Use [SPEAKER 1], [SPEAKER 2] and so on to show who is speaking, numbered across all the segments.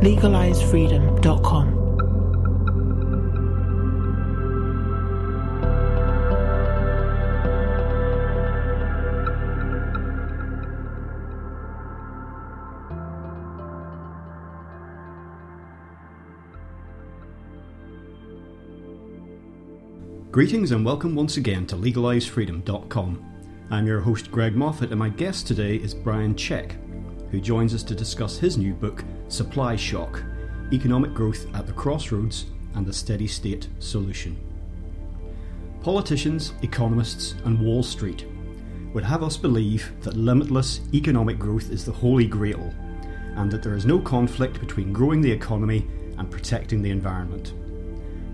[SPEAKER 1] legalizefreedom.com.
[SPEAKER 2] Greetings and welcome once again to legalizefreedom.com. I'm your host Greg Moffat and my guest today is Brian Czech, who joins us to discuss his new book, Supply Shock Economic Growth at the Crossroads and the Steady State Solution. Politicians, economists, and Wall Street would have us believe that limitless economic growth is the holy grail and that there is no conflict between growing the economy and protecting the environment.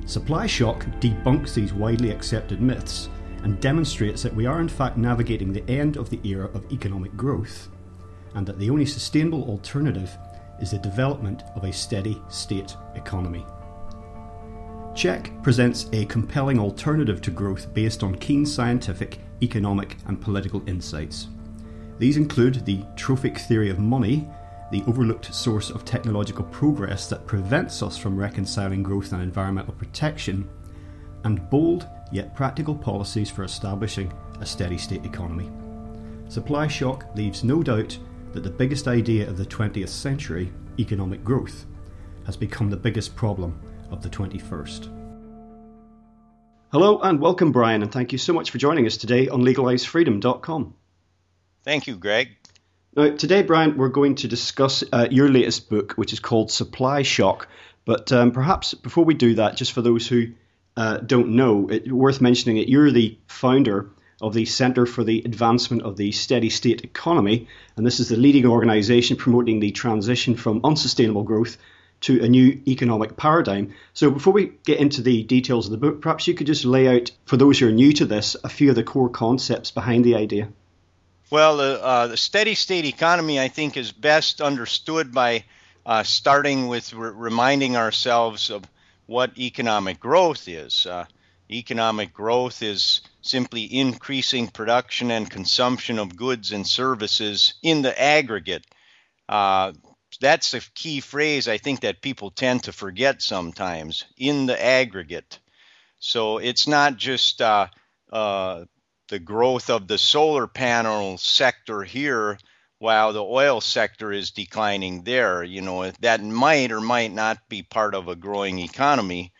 [SPEAKER 2] Supply shock debunks these widely accepted myths and demonstrates that we are in fact navigating the end of the era of economic growth and that the only sustainable alternative is the development of a steady state economy. Czech presents a compelling alternative to growth based on keen scientific, economic, and political insights. These include the trophic theory of money, the overlooked source of technological progress that prevents us from reconciling growth and environmental protection, and bold yet practical policies for establishing a steady state economy. Supply shock leaves no doubt that the biggest idea of the 20th century, economic growth, has become the biggest problem of the 21st. Hello and welcome, Brian, and thank you so much for joining us today on legalizefreedom.com.
[SPEAKER 3] Thank you, Greg.
[SPEAKER 2] Now, today, Brian, we're going to discuss uh, your latest book, which is called Supply Shock. But um, perhaps before we do that, just for those who uh, don't know, it's worth mentioning that you're the founder of the Centre for the Advancement of the Steady State Economy, and this is the leading organisation promoting the transition from unsustainable growth to a new economic paradigm. So, before we get into the details of the book, perhaps you could just lay out, for those who are new to this, a few of the core concepts behind the idea.
[SPEAKER 3] Well, uh, the steady state economy, I think, is best understood by uh, starting with re- reminding ourselves of what economic growth is. Economic growth is simply increasing production and consumption of goods and services in the aggregate. Uh, that's a key phrase I think that people tend to forget sometimes in the aggregate. So it's not just uh, uh, the growth of the solar panel sector here while the oil sector is declining there. You know, that might or might not be part of a growing economy.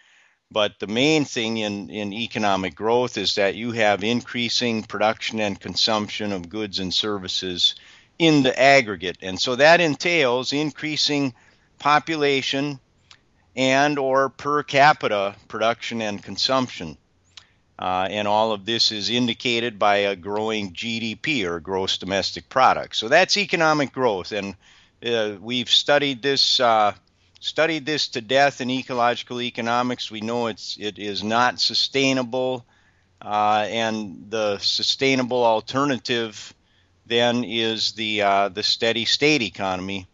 [SPEAKER 3] But the main thing in, in economic growth is that you have increasing production and consumption of goods and services in the aggregate. And so that entails increasing population and or per capita production and consumption. Uh, and all of this is indicated by a growing GDP or gross domestic product. So that's economic growth, and uh, we've studied this uh, studied this to death in ecological economics. We know it's it is not sustainable, uh, and the sustainable alternative then is the uh, the steady state economy.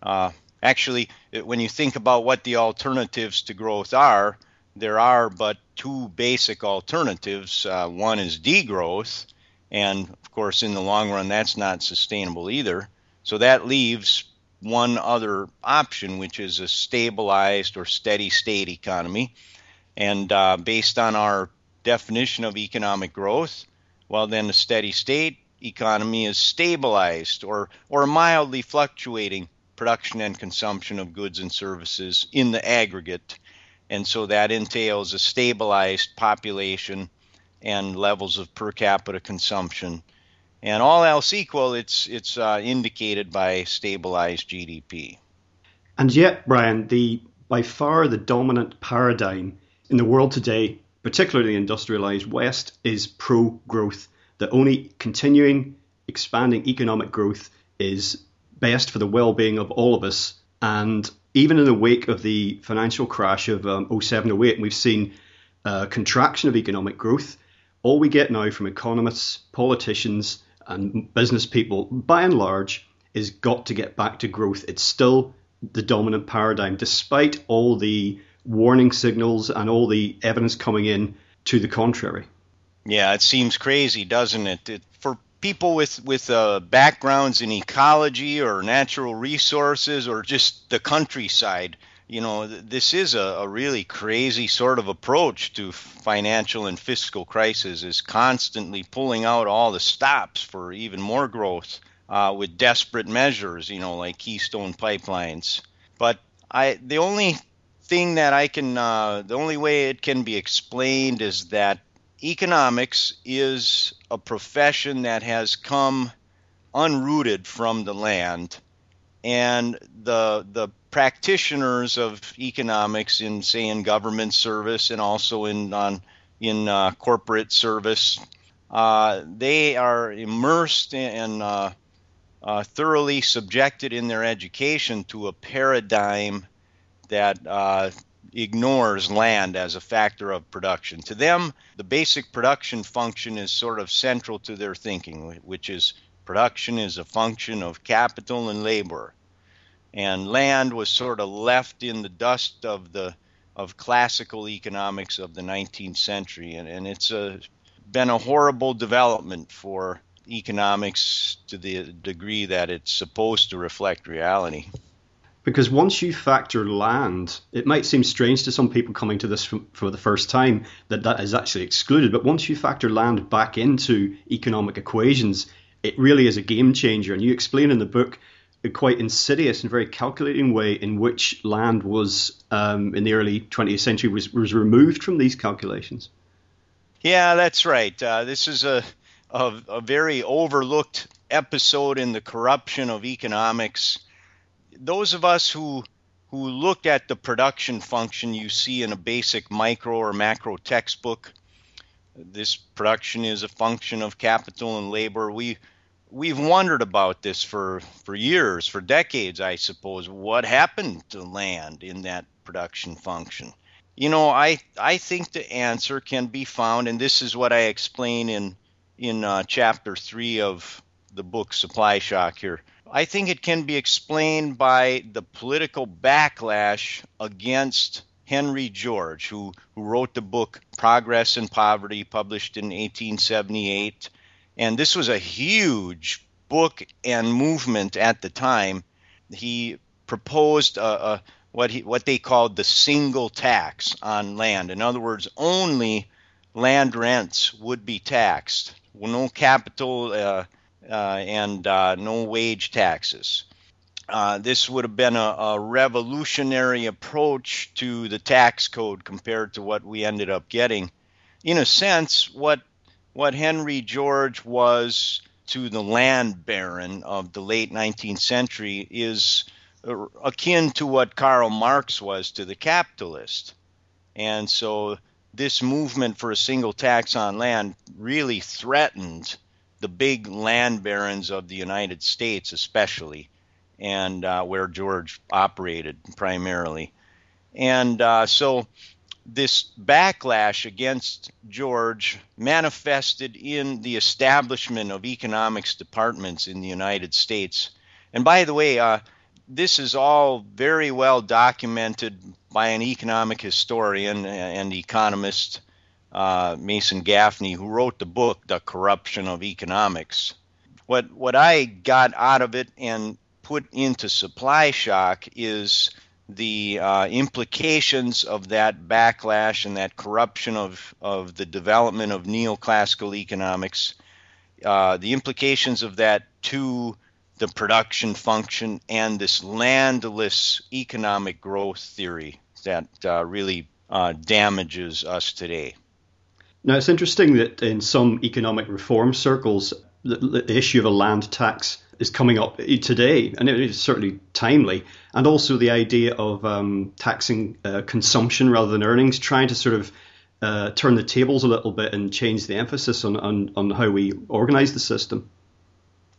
[SPEAKER 3] Uh, actually, when you think about what the alternatives to growth are, there are but two basic alternatives. Uh, one is degrowth, and of course, in the long run, that's not sustainable either. So that leaves one other option, which is a stabilized or steady state economy. And uh, based on our definition of economic growth, well, then a steady state economy is stabilized or, or mildly fluctuating production and consumption of goods and services in the aggregate. And so that entails a stabilized population and levels of per capita consumption and all else equal, it's it's uh, indicated by stabilized GDP.
[SPEAKER 2] And yet, Brian, the by far the dominant paradigm in the world today, particularly the industrialized West, is pro-growth. That only continuing, expanding economic growth is best for the well-being of all of us. And even in the wake of the financial crash of um, 07 08, we've seen a contraction of economic growth. All we get now from economists, politicians, and business people, by and large, is got to get back to growth. It's still the dominant paradigm, despite all the warning signals and all the evidence coming in to the contrary.
[SPEAKER 3] Yeah, it seems crazy, doesn't it? it for people with with uh, backgrounds in ecology or natural resources or just the countryside, you know, this is a, a, really crazy sort of approach to financial and fiscal crisis. Is constantly pulling out all the stops for even more growth uh, with desperate measures, you know, like Keystone pipelines. But I, the only thing that I can, uh, the only way it can be explained is that economics is a profession that has come unrooted from the land, and the the practitioners of economics in say in government service and also in on in uh, corporate service, uh, they are immersed and uh, uh, thoroughly subjected in their education to a paradigm that uh, ignores land as a factor of production. To them, the basic production function is sort of central to their thinking, which is production is a function of capital and labor. And land was sort of left in the dust of the of classical economics of the 19th century, and, and it's a, been a horrible development for economics to the degree that it's supposed to reflect reality.
[SPEAKER 2] Because once you factor land, it might seem strange to some people coming to this for the first time that that is actually excluded. But once you factor land back into economic equations, it really is a game changer. And you explain in the book a quite insidious and very calculating way in which land was um, in the early 20th century was, was removed from these calculations.
[SPEAKER 3] Yeah, that's right. Uh, this is a, a, a very overlooked episode in the corruption of economics those of us who who look at the production function you see in a basic micro or macro textbook, this production is a function of capital and labor. We we've wondered about this for for years, for decades, I suppose. What happened to land in that production function? You know, I I think the answer can be found, and this is what I explain in in uh, chapter three of the book Supply Shock here. I think it can be explained by the political backlash against Henry George, who, who wrote the book Progress and Poverty, published in 1878. And this was a huge book and movement at the time. He proposed a, a, what, he, what they called the single tax on land. In other words, only land rents would be taxed. no capital uh, uh, and uh, no wage taxes. Uh, this would have been a, a, revolutionary approach to the tax code compared to what we ended up getting. In a sense, what what Henry George was to the land baron of the late 19th century is akin to what Karl Marx was to the capitalist. And so this movement for a single tax on land really threatened the big land barons of the United States, especially, and uh, where George operated primarily. And uh, so this backlash against George manifested in the establishment of economics departments in the United States. And by the way, uh, this is all very well documented by an economic historian and economist uh, Mason Gaffney, who wrote the book The Corruption of Economics. What what I got out of it and put into supply shock is the uh, implications of that backlash and that corruption of, of the development of neoclassical economics, uh, the implications of that to the production function and this landless economic growth theory that uh, really uh, damages us today.
[SPEAKER 2] Now, it's interesting that in some economic reform circles, the, the issue of a land tax is coming up today, and it is certainly timely. And also the idea of um, taxing uh, consumption rather than earnings, trying to sort of uh, turn the tables a little bit and change the emphasis on, on, on how we organize the system.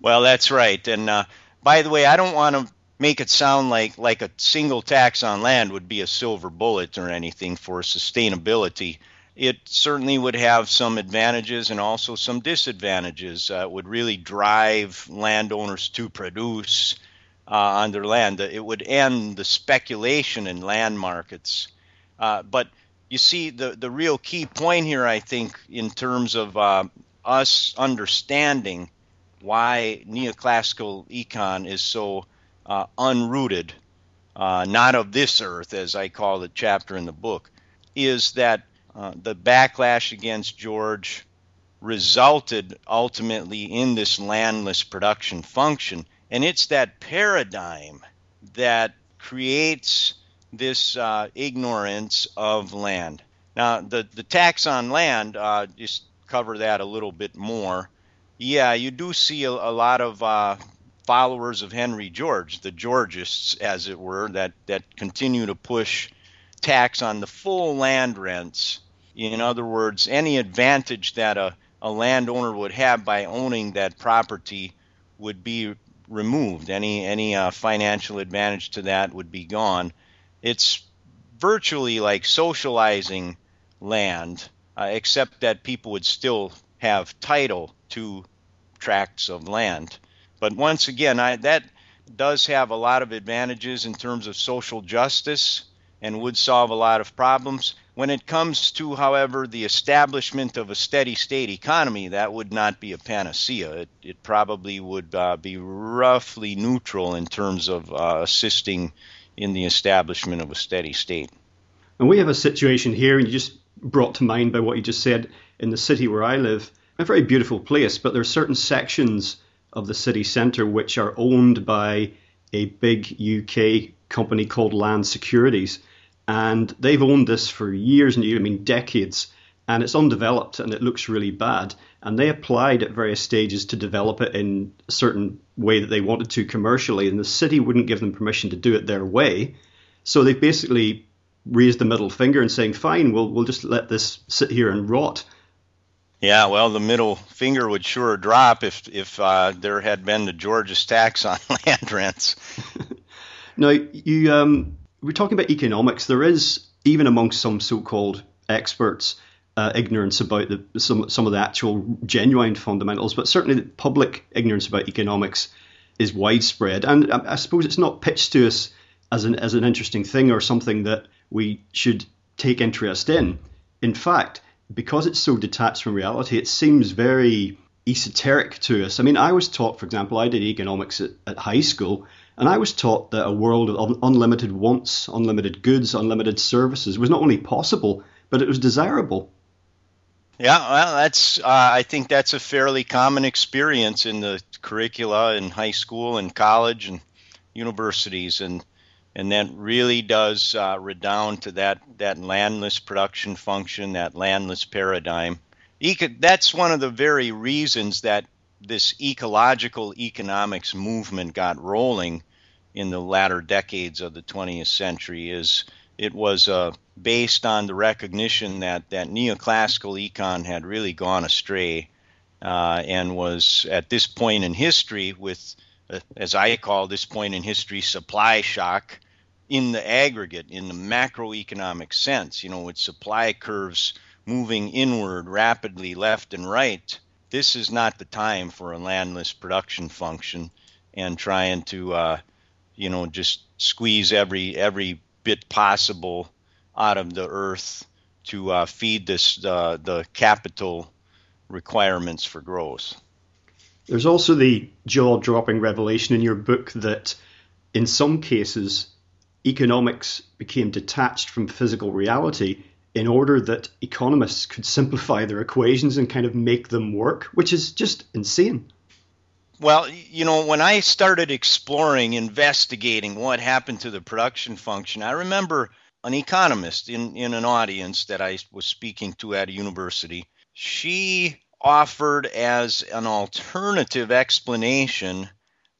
[SPEAKER 3] Well, that's right. And uh, by the way, I don't want to make it sound like like a single tax on land would be a silver bullet or anything for sustainability. It certainly would have some advantages and also some disadvantages. Uh, it would really drive landowners to produce uh, on their land. It would end the speculation in land markets. Uh, but you see, the, the real key point here, I think, in terms of uh, us understanding why neoclassical econ is so uh, unrooted, uh, not of this earth, as I call the chapter in the book, is that uh, the backlash against George resulted ultimately in this landless production function. And it's that paradigm that creates this uh, ignorance of land. Now, the, the tax on land, uh, just cover that a little bit more. Yeah, you do see a, a lot of uh, followers of Henry George, the Georgists, as it were, that, that continue to push tax on the full land rents. In other words, any advantage that a, a landowner would have by owning that property would be removed. Any any uh, financial advantage to that would be gone. It's virtually like socializing land, uh, except that people would still have title to tracts of land. But once again, I, that does have a lot of advantages in terms of social justice and would solve a lot of problems. When it comes to, however, the establishment of a steady state economy, that would not be a panacea. It, it probably would uh, be roughly neutral in terms of uh, assisting in the establishment of a steady state.
[SPEAKER 2] And we have a situation here, and you just brought to mind by what you just said in the city where I live, a very beautiful place, but there are certain sections of the city centre, which are owned by a big UK company called Land Securities. And they've owned this for years and years, I mean, decades. And it's undeveloped and it looks really bad. And they applied at various stages to develop it in a certain way that they wanted to commercially. And the city wouldn't give them permission to do it their way. So they basically raised the middle finger and saying, fine, we'll, we'll just let this sit here and rot
[SPEAKER 3] yeah, well, the middle finger would sure drop if if uh, there had been the Georgist tax on land rents.
[SPEAKER 2] now, you um, we're talking about economics. There is even amongst some so-called experts uh, ignorance about the, some some of the actual genuine fundamentals, but certainly public ignorance about economics is widespread. And I, I suppose it's not pitched to us as an as an interesting thing or something that we should take interest in. In fact because it's so detached from reality, it seems very esoteric to us. I mean, I was taught, for example, I did economics at, at high school, and I was taught that a world of unlimited wants, unlimited goods, unlimited services was not only possible, but it was desirable.
[SPEAKER 3] Yeah, well, that's uh, I think that's a fairly common experience in the curricula in high school and college and universities, and and that really does uh, redound to that that landless production function, that landless paradigm. Eco- that's one of the very reasons that this ecological economics movement got rolling in the latter decades of the 20th century is it was uh, based on the recognition that, that neoclassical econ had really gone astray uh, and was at this point in history with uh, as I call this point in history supply shock in the aggregate, in the macroeconomic sense, you know, with supply curves moving inward rapidly left and right, this is not the time for a landless production function and trying to, uh, you know, just squeeze every every bit possible out of the earth to uh, feed this uh, the capital requirements for growth.
[SPEAKER 2] There's also the jaw-dropping revelation in your book that, in some cases, economics became detached from physical reality in order that economists could simplify their equations and kind of make them work, which is just insane.
[SPEAKER 3] Well, you know, when I started exploring, investigating what happened to the production function, I remember an economist in, in an audience that I was speaking to at a university. She offered as an alternative explanation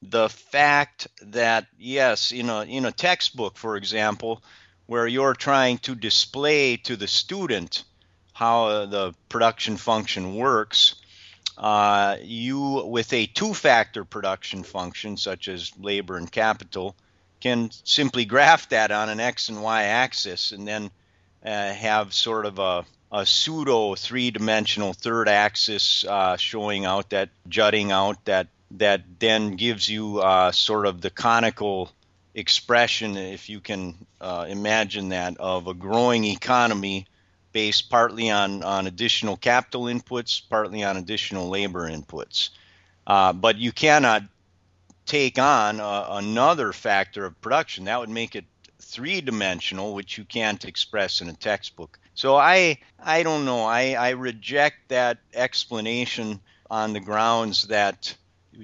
[SPEAKER 3] the fact that yes, in a in a textbook, for example, where you're trying to display to the student how uh, the production function works, uh, you with a two-factor production function such as labor and capital, can simply graph that on an x and y axis and then uh, have sort of a, a pseudo three-dimensional third axis uh, showing out that jutting out that that then gives you uh, sort of the conical expression, if you can uh, imagine that, of a growing economy based partly on, on additional capital inputs, partly on additional labor inputs. Uh, but you cannot take on a, another factor of production. That would make it three dimensional, which you can't express in a textbook. So I I don't know. I, I reject that explanation on the grounds that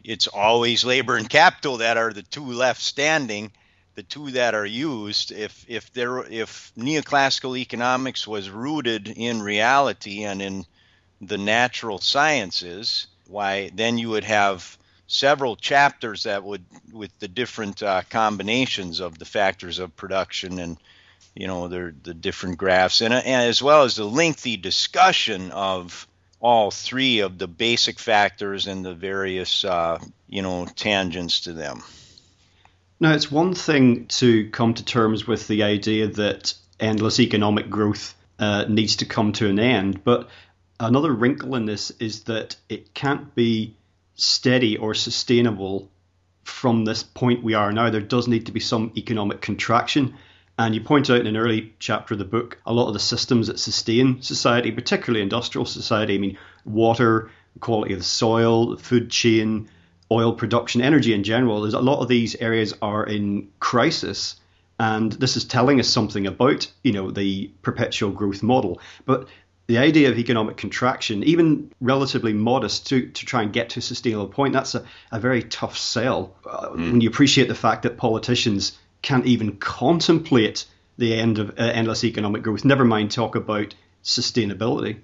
[SPEAKER 3] it's always labor and capital that are the two left standing the two that are used if if there if neoclassical economics was rooted in reality and in the natural sciences why then you would have several chapters that would with the different uh, combinations of the factors of production and you know the the different graphs and, and as well as the lengthy discussion of all three of the basic factors and the various uh, you know tangents to them
[SPEAKER 2] now, it's one thing to come to terms with the idea that endless economic growth uh, needs to come to an end, but another wrinkle in this is that it can't be steady or sustainable from this point we are now. There does need to be some economic contraction. And you point out in an early chapter of the book a lot of the systems that sustain society, particularly industrial society. I mean, water, quality of the soil, the food chain, oil production, energy in general, there's a lot of these areas are in crisis. And this is telling us something about, you know, the perpetual growth model. But the idea of economic contraction, even relatively modest to, to try and get to a sustainable point, that's a, a very tough sell. Uh, mm. When you appreciate the fact that politicians can't even contemplate the end of uh, endless economic growth, never mind talk about sustainability.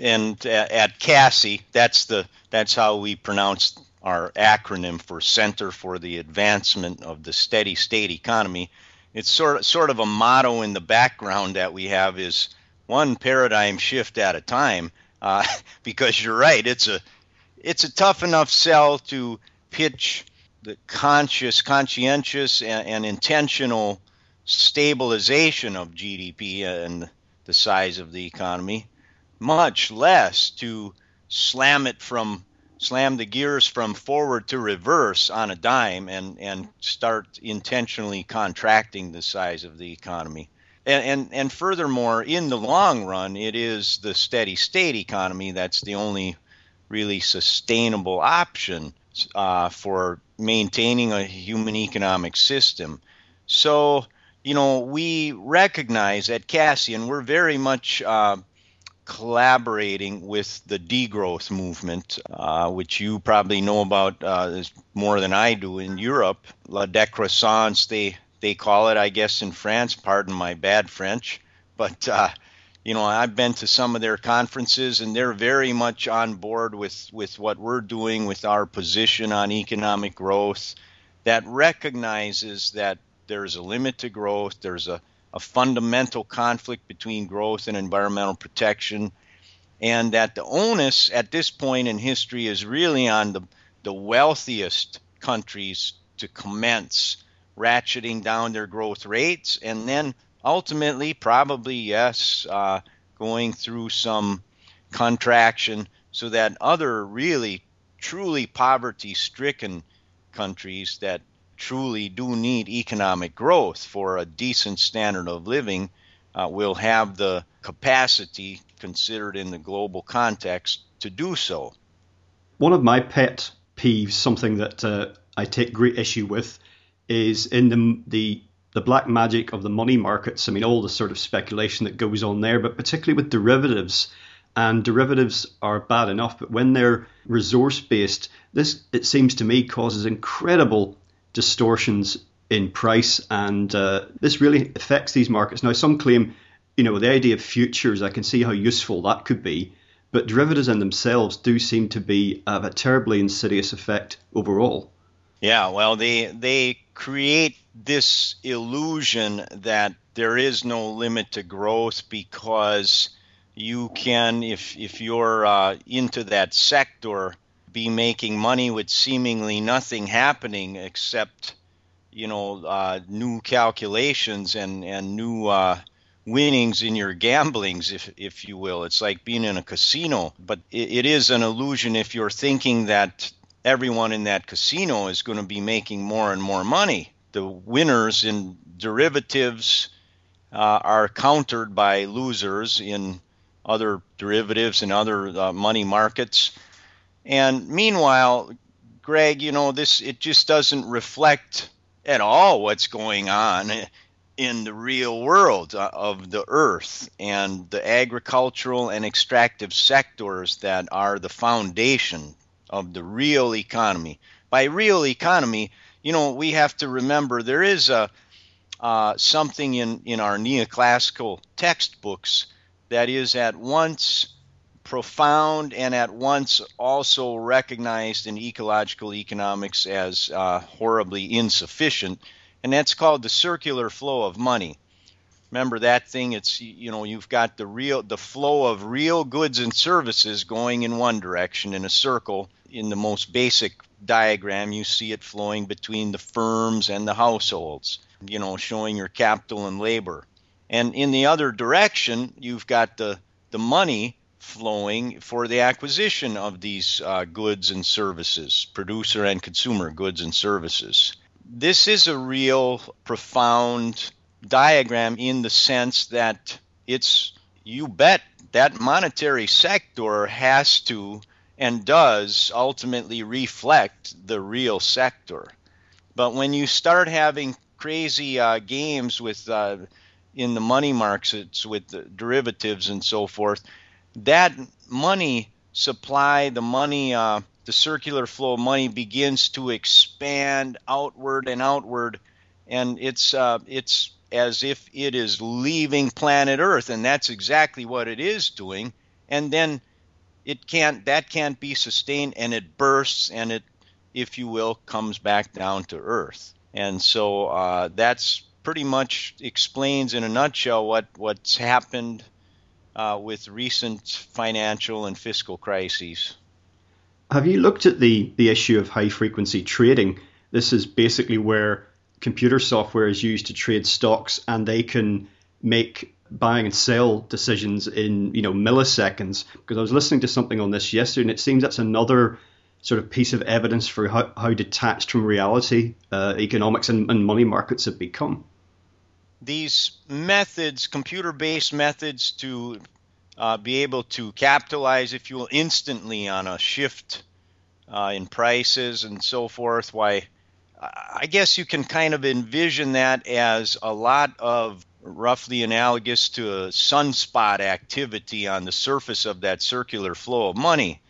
[SPEAKER 3] And uh, at CASSE, that's the that's how we pronounce our acronym for Center for the Advancement of the Steady State Economy. It's sort of, sort of a motto in the background that we have is one paradigm shift at a time. Uh, because you're right, it's a it's a tough enough sell to pitch the conscious, conscientious, and, and intentional stabilization of GDP and the size of the economy, much less to slam it from slam the gears from forward to reverse on a dime and, and start intentionally contracting the size of the economy. And, and, and furthermore, in the long run, it is the steady state economy that's the only really sustainable option uh, for maintaining a human economic system. So, you know, we recognize at CASSE, we're very much uh, collaborating with the degrowth movement, uh, which you probably know about uh, more than I do in Europe. La décroissance, they, they call it, I guess, in France. Pardon my bad French. But, uh, you know, I've been to some of their conferences, and they're very much on board with, with what we're doing with our position on economic growth that recognizes that there's a limit to growth, there's a a fundamental conflict between growth and environmental protection, and that the onus at this point in history is really on the, the wealthiest countries to commence ratcheting down their growth rates, and then ultimately, probably, yes, uh, going through some contraction so that other really truly poverty stricken countries that truly do need economic growth for a decent standard of living uh, will have the capacity considered in the global context to do so.
[SPEAKER 2] One of my pet peeves, something that uh, I take great issue with, is in the, the the black magic of the money markets. I mean, all the sort of speculation that goes on there, but particularly with derivatives. And derivatives are bad enough, but when they're resource based, this, it seems to me, causes incredible distortions in price, and uh, this really affects these markets. Now, some claim, you know, the idea of futures, I can see how useful that could be, but derivatives in themselves do seem to be a terribly insidious effect overall.
[SPEAKER 3] Yeah, well, they they create this illusion that there is no limit to growth because you can, if if you're uh, into that sector, be making money with seemingly nothing happening except you know, uh, new calculations and and new uh, winnings in your gamblings, if if you will. It's like being in a casino, but it, it is an illusion if you're thinking that everyone in that casino is going to be making more and more money. The winners in derivatives uh, are countered by losers in other derivatives and other uh, money markets. And meanwhile, Greg, you know, this it just doesn't reflect at all what's going on in the real world uh, of the earth and the agricultural and extractive sectors that are the foundation of the real economy. By real economy, you know, we have to remember there is a uh, something in, in our neoclassical textbooks that is at once profound and at once also recognized in ecological economics as uh, horribly insufficient, and that's called the circular flow of money. Remember that thing? It's you know you've got the real the flow of real goods and services going in one direction in a circle. In the most basic diagram, you see it flowing between the firms and the households. You know, showing your capital and labor. And in the other direction, you've got the the money flowing for the acquisition of these uh, goods and services, producer and consumer goods and services. This is a real profound diagram in the sense that it's, you bet, that monetary sector has to and does ultimately reflect the real sector. But when you start having crazy uh, games with uh, in the money markets with the derivatives and so forth, that money supply, the money, uh, the circular flow of money begins to expand outward and outward, and it's uh, it's as if it is leaving planet Earth, and that's exactly what it is doing. And then it can't that can't be sustained, and it bursts, and it, if you will, comes back down to Earth. And so uh, that's pretty much explains in a nutshell what what's happened uh, with recent financial and fiscal crises.
[SPEAKER 2] Have you looked at the, the issue of high frequency trading? This is basically where computer software is used to trade stocks and they can make buying and sell decisions in you know milliseconds because I was listening to something on this yesterday and it seems that's another sort of piece of evidence for how, how detached from reality uh, economics and, and money markets have become
[SPEAKER 3] these methods, computer based methods to uh, be able to capitalize, if you will, instantly on a shift uh, in prices and so forth, why I guess you can kind of envision that as a lot of roughly analogous to a sunspot activity on the surface of that circular flow of money.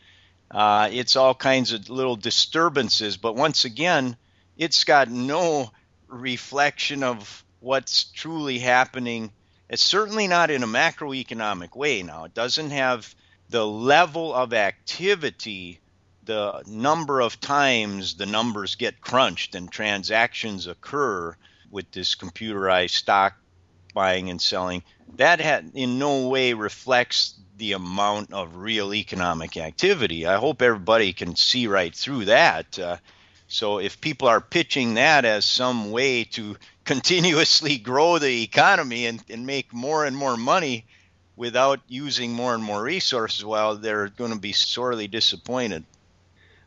[SPEAKER 3] Uh, it's all kinds of little disturbances, but once again, it's got no reflection of what's truly happening. It's certainly not in a macroeconomic way now. It doesn't have the level of activity, the number of times the numbers get crunched and transactions occur with this computerized stock buying and selling. That had, in no way reflects the amount of real economic activity. I hope everybody can see right through that. Uh, so if people are pitching that as some way to continuously grow the economy and, and make more and more money without using more and more resources, well, they're going to be sorely disappointed.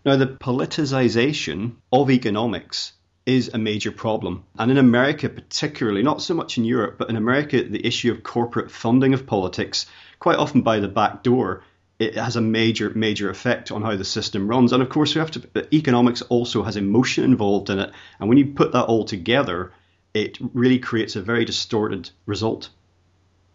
[SPEAKER 2] Now, the politicization of economics is a major problem. And in America, particularly, not so much in Europe, but in America, the issue of corporate funding of politics, quite often by the back door, it has a major, major effect on how the system runs. And of course, we have to. Economics also has emotion involved in it, and when you put that all together, it really creates a very distorted result.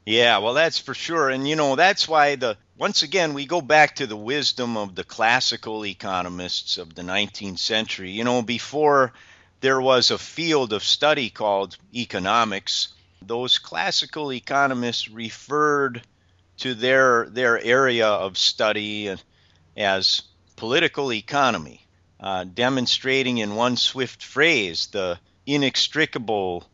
[SPEAKER 3] Yeah, well, that's for sure, and you know that's why the once again we go back to the wisdom of the classical economists of the 19th century. You know, before there was a field of study called economics, those classical economists referred to their their area of study as political economy, uh, demonstrating in one swift phrase the inextricable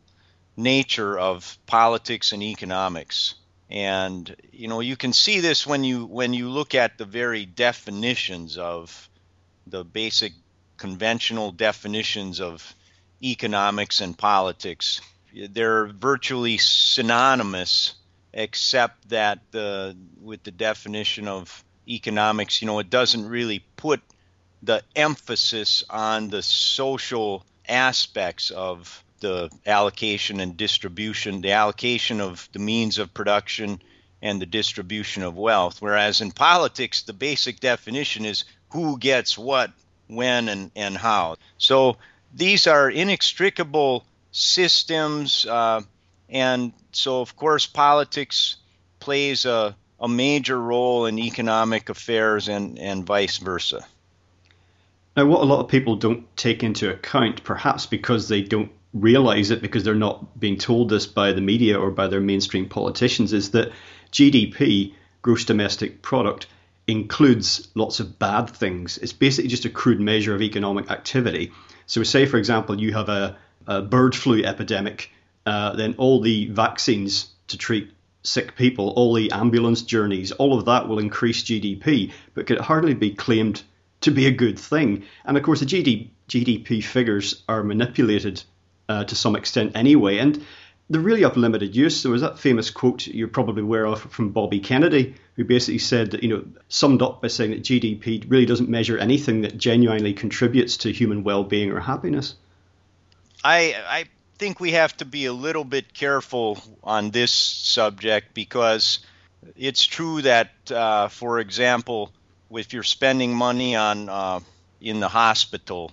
[SPEAKER 3] nature of politics and economics. And you know you can see this when you when you look at the very definitions of the basic conventional definitions of economics and politics. They're virtually synonymous, except that the with the definition of economics, you know, it doesn't really put the emphasis on the social aspects of the allocation and distribution, the allocation of the means of production and the distribution of wealth. Whereas in politics, the basic definition is who gets what, when, and, and how. So these are inextricable systems. Uh, and so, of course, politics plays a, a major role in economic affairs and, and vice versa.
[SPEAKER 2] Now, what a lot of people don't take into account, perhaps because they don't realize it because they're not being told this by the media or by their mainstream politicians, is that GDP, gross domestic product, includes lots of bad things. It's basically just a crude measure of economic activity. So, say, for example, you have a, a bird flu epidemic, uh, then all the vaccines to treat sick people, all the ambulance journeys, all of that will increase GDP, but could hardly be claimed to be a good thing. And of course, the GD, GDP figures are manipulated uh, to some extent anyway, and they're really of limited use. There was that famous quote you're probably aware of from Bobby Kennedy, who basically said that, you know, summed up by saying that GDP really doesn't measure anything that genuinely contributes to human well being or happiness.
[SPEAKER 3] I, I think we have to be a little bit careful on this subject because it's true that, uh, for example, if you're spending money on uh, in the hospital,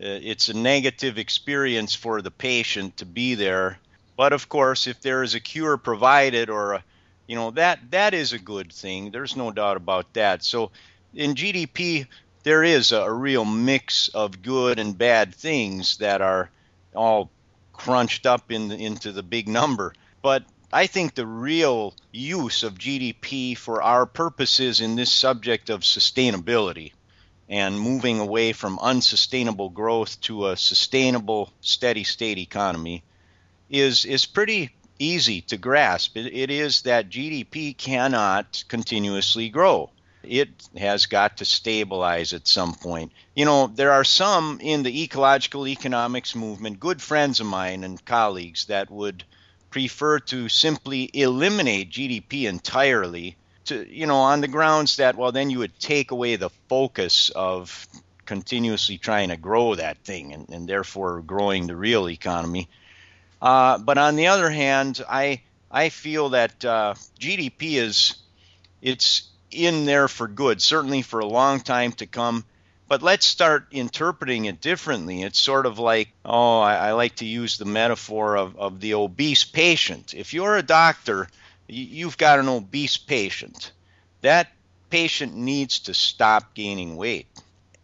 [SPEAKER 3] uh, it's a negative experience for the patient to be there. But of course, if there is a cure provided, or a, you know that that is a good thing. There's no doubt about that. So in GDP, there is a, real mix of good and bad things that are all crunched up in into the big number. But I think the real use of GDP for our purposes in this subject of sustainability and moving away from unsustainable growth to a sustainable, steady state economy is, is pretty easy to grasp. It, it is that GDP cannot continuously grow. It has got to stabilize at some point. You know, there are some in the ecological economics movement, good friends of mine and colleagues, that would prefer to simply eliminate GDP entirely to you know on the grounds that well then you would take away the focus of continuously trying to grow that thing and, and therefore growing the real economy. Uh, but on the other hand, I I feel that uh, GDP is it's in there for good, certainly for a long time to come. But let's start interpreting it differently. It's sort of like, oh, I, I like to use the metaphor of, of the obese patient. If you're a doctor, you've got an obese patient. That patient needs to stop gaining weight.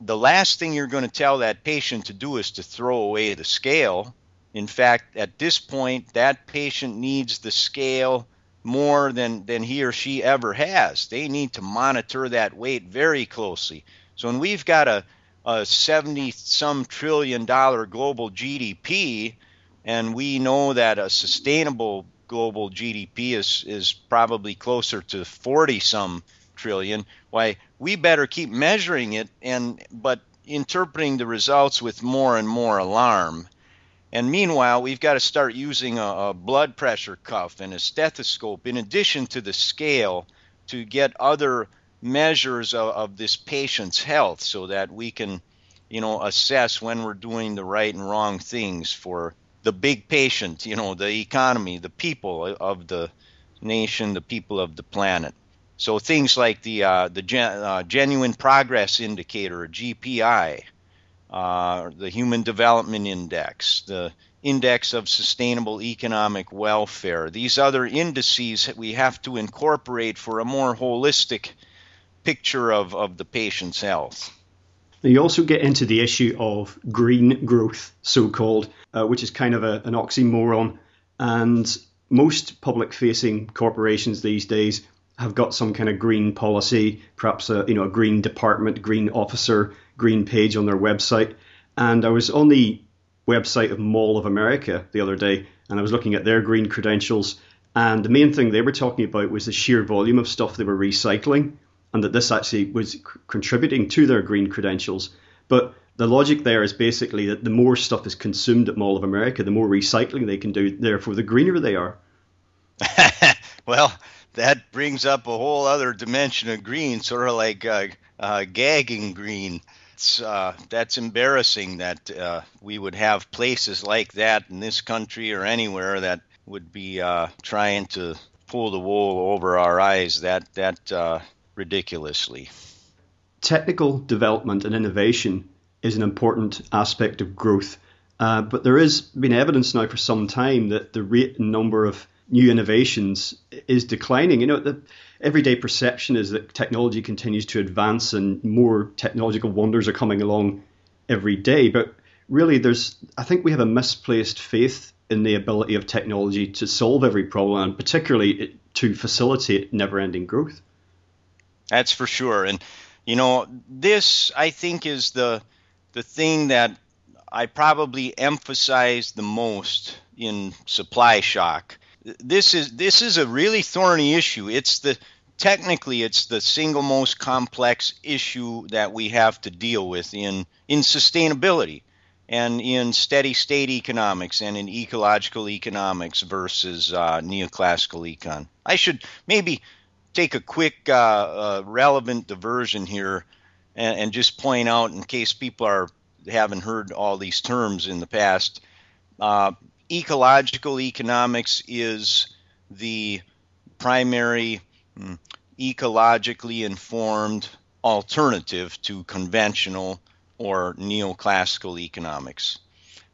[SPEAKER 3] The last thing you're going to tell that patient to do is to throw away the scale. In fact, at this point, that patient needs the scale more than, than he or she ever has. They need to monitor that weight very closely. So when we've got a, a 70 some trillion dollar global GDP, and we know that a sustainable global GDP is, is probably closer to 40 some trillion, why we better keep measuring it and but interpreting the results with more and more alarm. And meanwhile, we've got to start using a, a, blood pressure cuff and a stethoscope in addition to the scale to get other measures of, of this patient's health so that we can, you know, assess when we're doing the right and wrong things for the big patient, you know, the economy, the people of the nation, the people of the planet. So things like the uh, the gen, uh, genuine progress indicator, GPI, uh, the Human Development Index, the Index of Sustainable Economic Welfare. These other indices we have to incorporate for a more holistic picture of, of the patient's health.
[SPEAKER 2] You also get into the issue of green growth, so called, uh, which is kind of a, an oxymoron. And most public facing corporations these days have got some kind of green policy, perhaps a, you know, a green department, green officer, green page on their website. And I was on the website of Mall of America the other day and I was looking at their green credentials. And the main thing they were talking about was the sheer volume of stuff they were recycling and that this actually was c- contributing to their green credentials. But the logic there is basically that the more stuff is consumed at Mall of America, the more recycling they can do. Therefore, the greener they are.
[SPEAKER 3] well, that brings up a whole other dimension of green, sort of like uh, uh, gagging green. Uh, that's embarrassing that uh, we would have places like that in this country or anywhere that would be uh, trying to pull the wool over our eyes that that uh, ridiculously.
[SPEAKER 2] Technical development and innovation is an important aspect of growth, uh, but there has been evidence now for some time that the rate and number of new innovations is declining. You know, the everyday perception is that technology continues to advance and more technological wonders are coming along every day. But really, there's I think we have a misplaced faith in the ability of technology to solve every problem, and particularly to facilitate never-ending growth.
[SPEAKER 3] That's for sure, and you know, this I think is the the thing that I probably emphasize the most in supply shock this is this is a really thorny issue. It's the technically it's the single most complex issue that we have to deal with in in sustainability and in steady state economics and in ecological economics versus uh, neoclassical econ. I should maybe take a quick uh, uh, relevant diversion here and, and, just point out in case people are haven't heard all these terms in the past. Uh, ecological economics is the primary mm, ecologically informed alternative to conventional or neoclassical economics.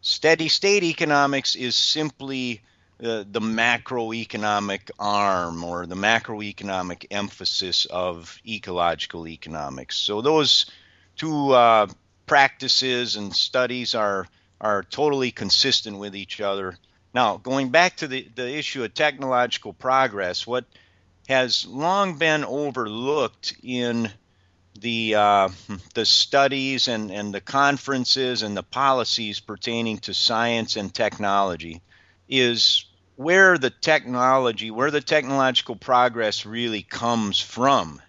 [SPEAKER 3] Steady state economics is simply the macroeconomic arm or the macroeconomic emphasis of ecological economics. So those two uh, practices and studies are are totally consistent with each other. Now, going back to the, the issue of technological progress, what has long been overlooked in the uh, the studies and, and the conferences and the policies pertaining to science and technology is where the technology, where the technological progress really comes from.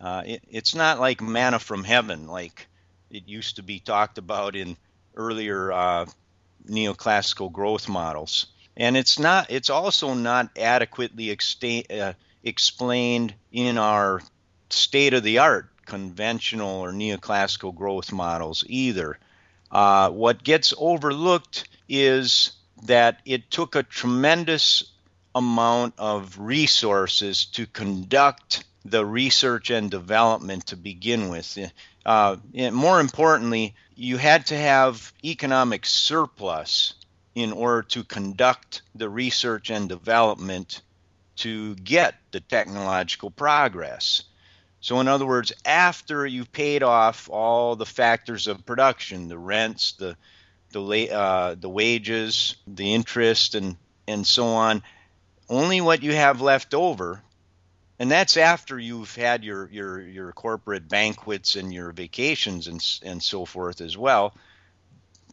[SPEAKER 3] Uh, it, it's not like manna from heaven, like it used to be talked about in earlier uh, neoclassical growth models. And it's not. It's also not adequately exta- uh, explained in our state of the art conventional or neoclassical growth models either. Uh, what gets overlooked is that it took a tremendous amount of resources to conduct the research and development to begin with. Uh, more importantly, you had to have economic surplus in order to conduct the research and development to get the technological progress. So, in other words, after you've paid off all the factors of production, the rents, the the, uh, the wages, the interest, and and so on, only what you have left over and that's after you've had your your your corporate banquets and your vacations and and so forth as well.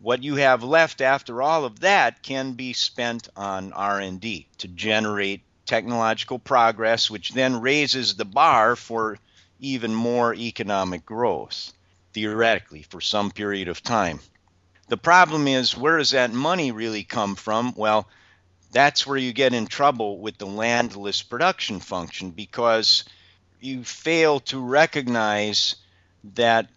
[SPEAKER 3] What you have left after all of that can be spent on R&D to generate technological progress which then raises the bar for even more economic growth theoretically for some period of time the problem is where does that money really come from well that's where you get in trouble with the landless production function because you fail to recognize that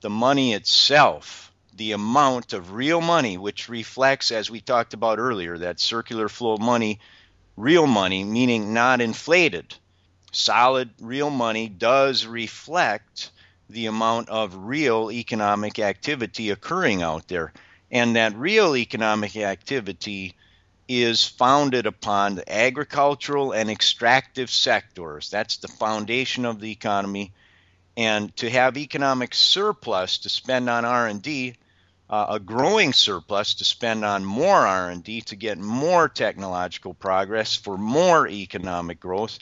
[SPEAKER 3] the money itself, the amount of real money, which reflects, as we talked about earlier, that circular flow of money, real money, meaning not inflated. Solid real money does reflect the amount of real economic activity occurring out there. And that real economic activity is founded upon the agricultural and extractive sectors. That's the foundation of the economy. And to have economic surplus to spend on R&D, uh, a growing surplus to spend on more R&D to get more technological progress for more economic growth,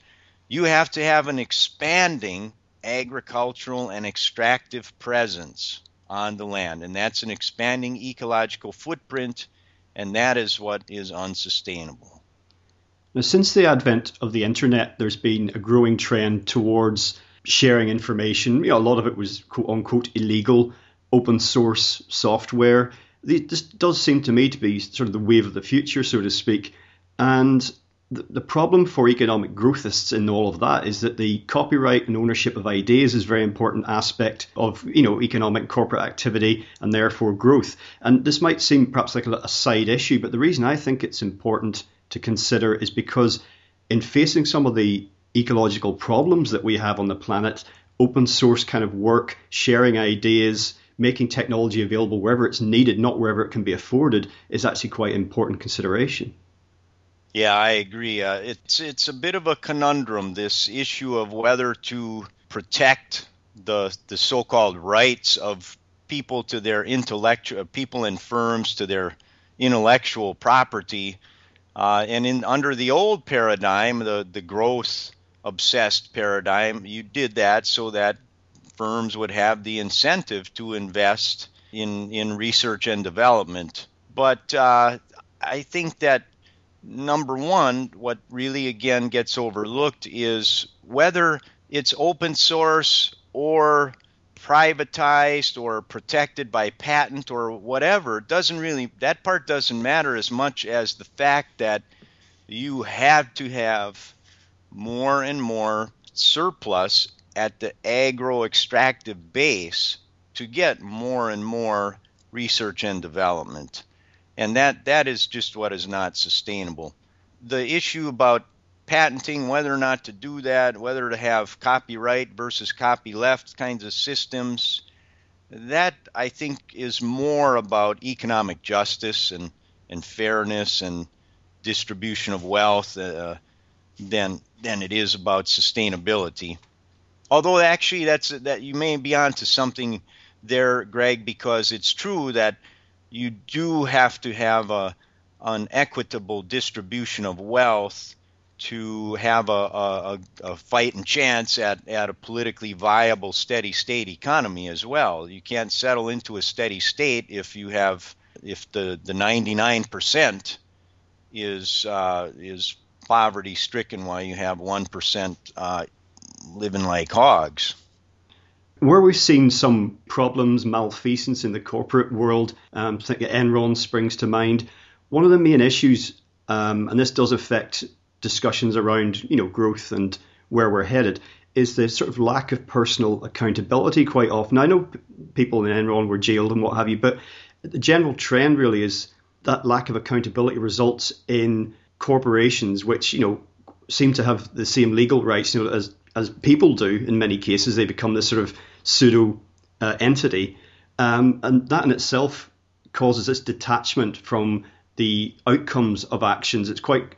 [SPEAKER 3] you have to have an expanding agricultural and extractive presence on the land. And that's an expanding ecological footprint and that is what is unsustainable.
[SPEAKER 2] Now, since the advent of the internet, there's been a growing trend towards sharing information. You know, a lot of it was quote unquote illegal, open source software. This does seem to me to be sort of the wave of the future, so to speak. And the, problem for economic growthists in all of that is that the copyright and ownership of ideas is a very important aspect of you know economic corporate activity and therefore growth. And this might seem perhaps like a, a side issue, but the reason I think it's important to consider is because in facing some of the ecological problems that we have on the planet, open source kind of work, sharing ideas, making technology available wherever it's needed, not wherever it can be afforded, is actually quite important consideration.
[SPEAKER 3] Yeah, I agree. Uh, it's it's a bit of a conundrum. This issue of whether to protect the the so-called rights of people to their intellectual people and firms to their intellectual property, uh, and in under the old paradigm, the the growth obsessed paradigm, you did that so that firms would have the incentive to invest in in research and development. But uh, I think that number one, what really again gets overlooked is whether it's open source or privatized or protected by patent or whatever doesn't really that part doesn't matter as much as the fact that you have to have more and more surplus at the agro extractive base to get more and more research and development and that that is just what is not sustainable. The issue about patenting whether or not to do that, whether to have copyright versus copyleft kinds of systems, that I think is more about economic justice and, and fairness and distribution of wealth uh, than than it is about sustainability. Although actually that's that you may be onto something there, Greg, because it's true that you do have to have a an equitable distribution of wealth to have a, a, a fight and chance at, at a politically viable steady state economy as well. You can't settle into a steady state if you have if the, the 99% is uh, is poverty stricken while you have 1% uh, living like hogs
[SPEAKER 2] where we've seen some problems, malfeasance in the corporate world, um, think Enron springs to mind. One of the main issues, um, and this does affect discussions around you know growth and where we're headed, is the sort of lack of personal accountability quite often. I know people in Enron were jailed and what have you, but the general trend really is that lack of accountability results in corporations which you know seem to have the same legal rights you know, as as people do in many cases. They become this sort of pseudo uh, entity, um, and that in itself causes this detachment from the outcomes of actions. It's quite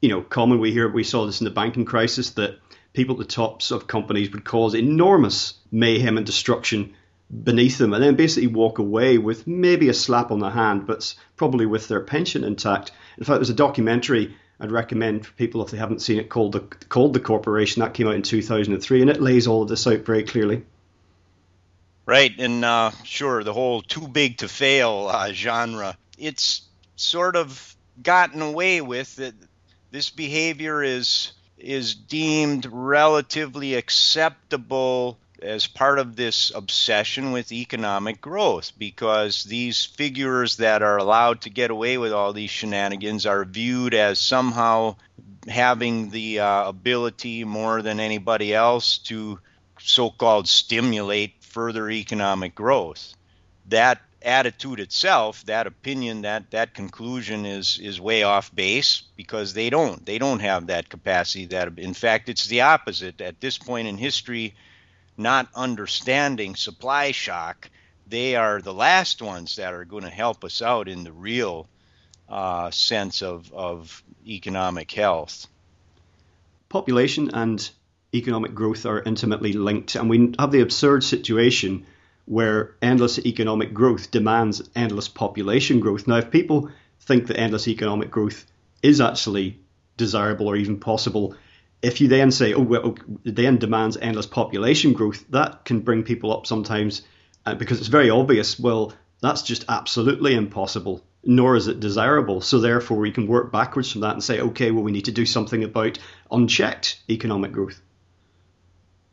[SPEAKER 2] you know common. We hear we saw this in the banking crisis that people at the tops of companies would cause enormous mayhem and destruction beneath them and then basically walk away with maybe a slap on the hand, but probably with their pension intact. In fact, there's a documentary I'd recommend for people if they haven't seen it called the called the Corporation that came out in 2003, and it lays all of this out very clearly.
[SPEAKER 3] Right, and uh, sure, the whole too big to fail uh, genre. It's sort of gotten away with that. This behavior is is deemed relatively acceptable as part of this obsession with economic growth because these figures that are allowed to get away with all these shenanigans are viewed as somehow having the uh, ability more than anybody else to so called stimulate further economic growth. That attitude itself, that opinion, that that conclusion is is way off base because they don't they don't have that capacity. That in fact, it's the opposite. At this point in history, not understanding supply shock, they are the last ones that are going to help us out in the real uh, sense of of economic health.
[SPEAKER 2] Population and economic growth are intimately linked, and we have the absurd situation where endless economic growth demands endless population growth. Now, if people think that endless economic growth is actually desirable or even possible, if you then say, oh, well, then demands endless population growth, that can bring people up sometimes uh, because it's very obvious, well, that's just absolutely impossible, nor is it desirable. So, therefore, we can work backwards from that and say, okay, well, we need to do something about unchecked economic growth.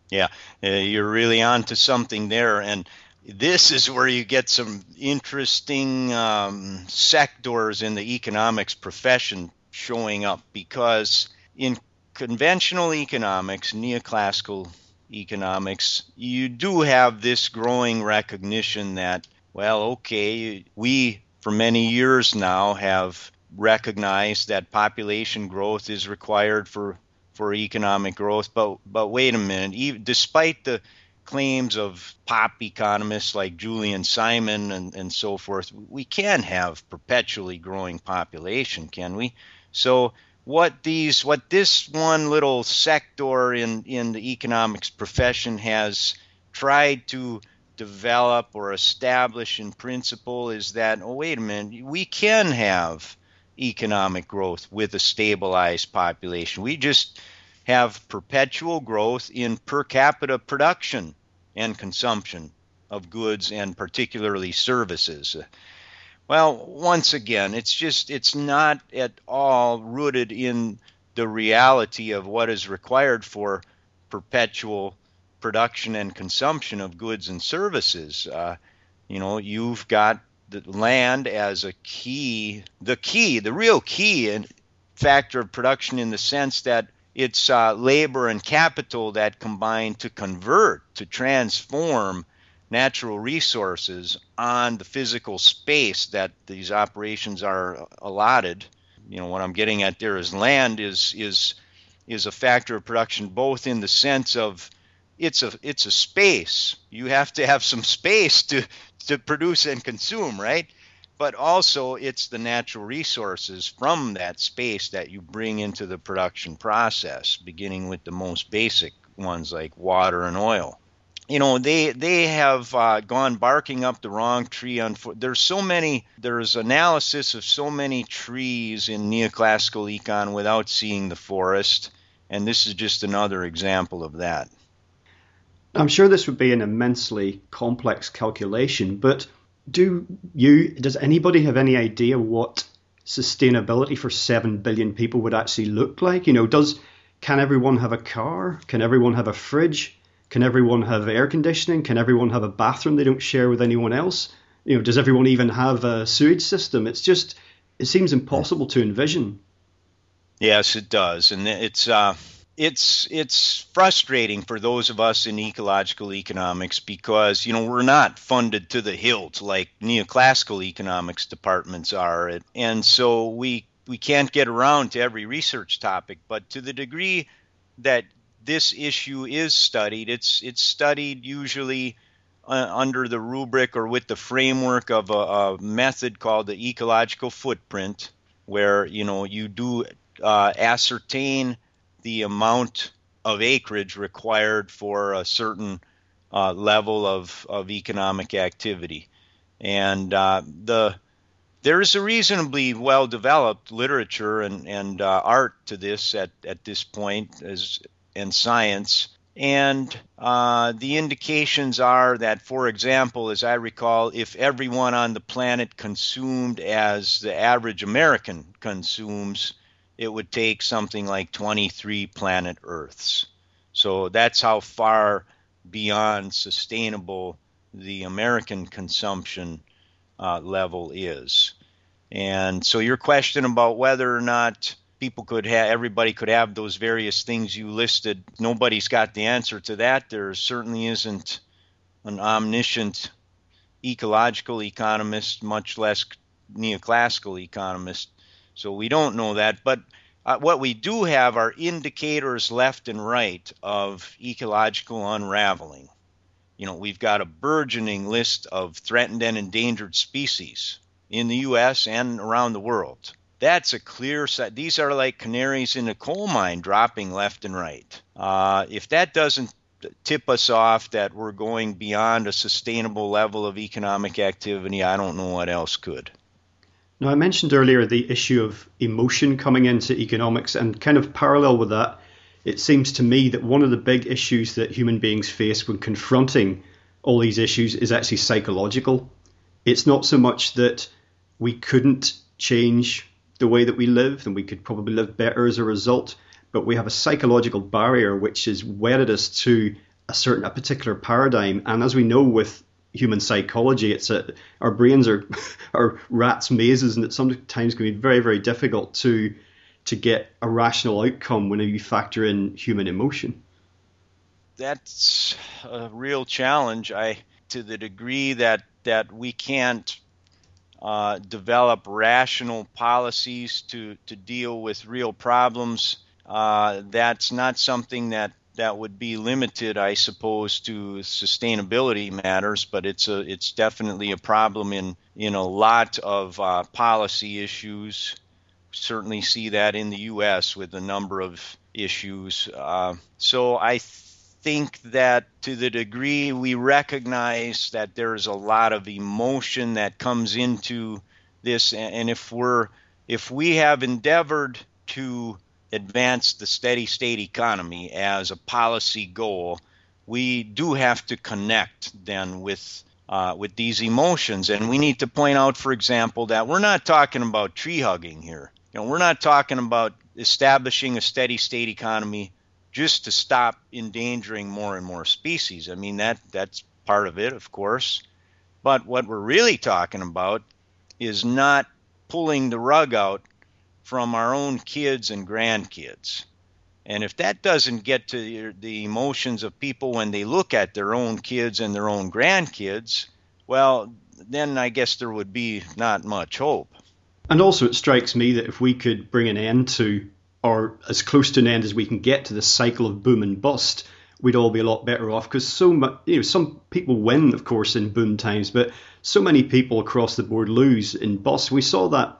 [SPEAKER 3] Yeah, uh, you're really on to something there. And this is where you get some interesting um, sectors in the economics profession showing up because in conventional economics, neoclassical economics, you do have this growing recognition that, well, okay, we for many years now have recognized that population growth is required for for economic growth. But but wait a minute, even, despite the claims of pop economists like Julian Simon and, and so forth, we can have perpetually growing population, can we? So what these what this one little sector in, in the economics profession has tried to develop or establish in principle is that oh wait a minute we can have economic growth with a stabilized population. We just have perpetual growth in per capita production and consumption of goods and particularly services. Well, once again, it's just it's not at all rooted in the reality of what is required for perpetual production and consumption of goods and services. Uh, you know, you've got the land as a key, the key, the real key and factor of production in the sense that it's uh, labor and capital that combine to convert, to transform natural resources on the physical space that these operations are allotted. You know, what I'm getting at there is land is is is a factor of production both in the sense of it's a it's a space. You have to have some space to to produce and consume, right? But also it's the natural resources from that space that you bring into the production process, beginning with the most basic ones like water and oil. You know, they they have uh, gone barking up the wrong tree. On there's so many. There's analysis of so many trees in neoclassical econ without seeing the forest, and this is just another example of that.
[SPEAKER 2] I'm sure this would be an immensely complex calculation, but do you, does anybody have any idea what sustainability for 7 billion people would actually look like? You know, does, can everyone have a car? Can everyone have a fridge? Can everyone have air conditioning? Can everyone have a bathroom they don't share with anyone else? You know, does everyone even have a sewage system? It's just, it seems impossible to envision.
[SPEAKER 3] Yes, it does. And it's, uh, it's it's frustrating for those of us in ecological economics because you know we're not funded to the hilt like neoclassical economics departments are and so we we can't get around to every research topic but to the degree that this issue is studied it's it's studied usually uh, under the rubric or with the framework of a, a, method called the ecological footprint where you know you do uh, ascertain the amount of acreage required for a certain uh, level of, of economic activity. And uh, the there is a reasonably well developed literature and, and uh, art to this at, at this point as and science. And uh, the indications are that, for example, as I recall, if everyone on the planet consumed as the average American consumes, it would take something like 23 planet Earths. So that's how far beyond sustainable the American consumption uh, level is. And so your question about whether or not people could have everybody could have those various things you listed, nobody's got the answer to that. There certainly isn't an omniscient ecological economist, much less neoclassical economist so we don't know that. But uh, what we do have are indicators left and right of ecological unraveling. You know, we've got a burgeoning list of threatened and endangered species in the U.S. and around the world. That's a clear set. These are like canaries in a coal mine dropping left and right. Uh, if that doesn't tip us off that we're going beyond a sustainable level of economic activity, I don't know what else could.
[SPEAKER 2] Now, I mentioned earlier the issue of emotion coming into economics, and kind of parallel with that, it seems to me that one of the big issues that human beings face when confronting all these issues is actually psychological. It's not so much that we couldn't change the way that we live, and we could probably live better as a result, but we have a psychological barrier which has wedded us to a certain a particular paradigm. And as we know with human psychology. It's a, our brains are are rats mazes, and it sometimes can be very very difficult to to get a rational outcome when you factor in human emotion.
[SPEAKER 3] That's a real challenge. I to the degree that that we can't uh, develop rational policies to to deal with real problems. Uh, that's not something that that would be limited, I suppose, to sustainability matters, but it's a it's definitely a problem in in a lot of uh, policy issues. Certainly see that in the U.S. with a number of issues. Uh, so I think that to the degree we recognize that there's a lot of emotion that comes into this, and if we're if we have endeavored to advance the steady state economy as a policy goal, we do have to connect then with uh, with these emotions. And we need to point out, for example, that we're not talking about tree hugging here. You know, we're not talking about establishing a steady state economy just to stop endangering more and more species. I mean that that's part of it, of course. But what we're really talking about is not pulling the rug out from our own kids and grandkids. And if that doesn't get to the emotions of people when they look at their own kids and their own grandkids, well, then I guess there would be not much hope.
[SPEAKER 2] And also, it strikes me that if we could bring an end to, or as close to an end as we can get to the cycle of boom and bust, we'd all be a lot better off. Because so much, you know, some people win, of course, in boom times, but so many people across the board lose in bust. We saw that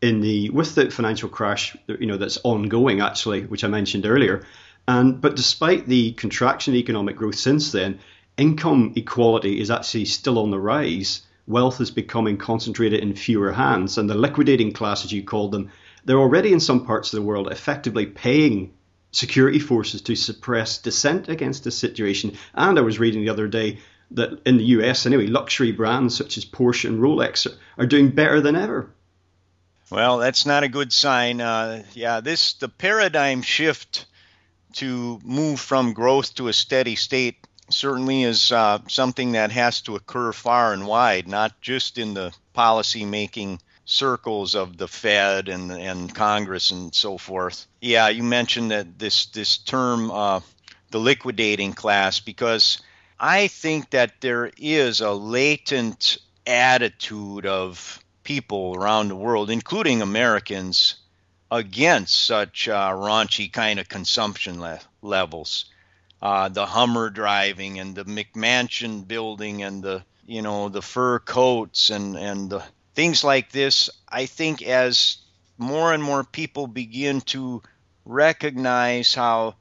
[SPEAKER 2] in the with the financial crash, you know, that's ongoing actually, which I mentioned earlier. And but despite the contraction in economic growth since then, income equality is actually still on the rise. Wealth is becoming concentrated in fewer hands, and the liquidating class, as you called them, they're already in some parts of the world effectively paying security forces to suppress dissent against the situation. And I was reading the other day that in the US, anyway, luxury brands such as Porsche and Rolex are doing better than ever.
[SPEAKER 3] Well, that's not a good sign. Uh, yeah, this the paradigm shift to move from growth to a steady state certainly is uh, something that has to occur far and wide, not just in the policy making circles of the Fed and and Congress and so forth. Yeah, you mentioned that this this term, uh, the liquidating class, because I think that there is a latent attitude of people around the world, including Americans, against such uh, raunchy kind of consumption le- levels. Uh, the Hummer driving and the McMansion building and the you know the fur coats and and the things like this. I think as more and more people begin to recognize how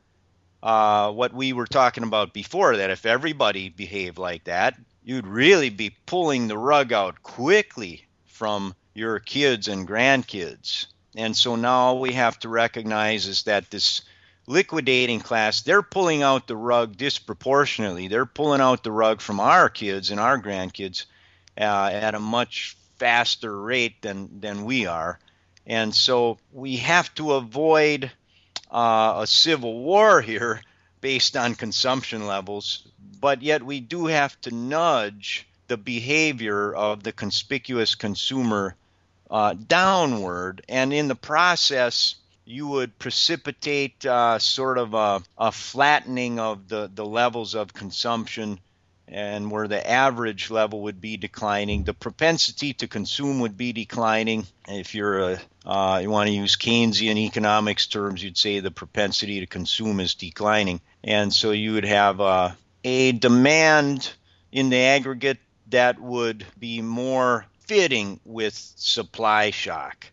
[SPEAKER 3] uh, what we were talking about before that if everybody behaved like that, you'd really be pulling the rug out quickly from your kids and grandkids. And so now we have to recognize is that this liquidating class, they're pulling out the rug disproportionately. They're pulling out the rug from our kids and our grandkids uh, at a much faster rate than, than we are. And so we have to avoid uh, a civil war here based on consumption levels, but yet we do have to nudge the behavior of the conspicuous consumer uh, downward, and in the process, you would precipitate uh, sort of a, a, flattening of the, the levels of consumption, and where the average level would be declining, the propensity to consume would be declining. If you're a, uh, you want to use Keynesian economics terms, you'd say the propensity to consume is declining, and so you would have uh, a demand in the aggregate that would be more fitting with supply shock.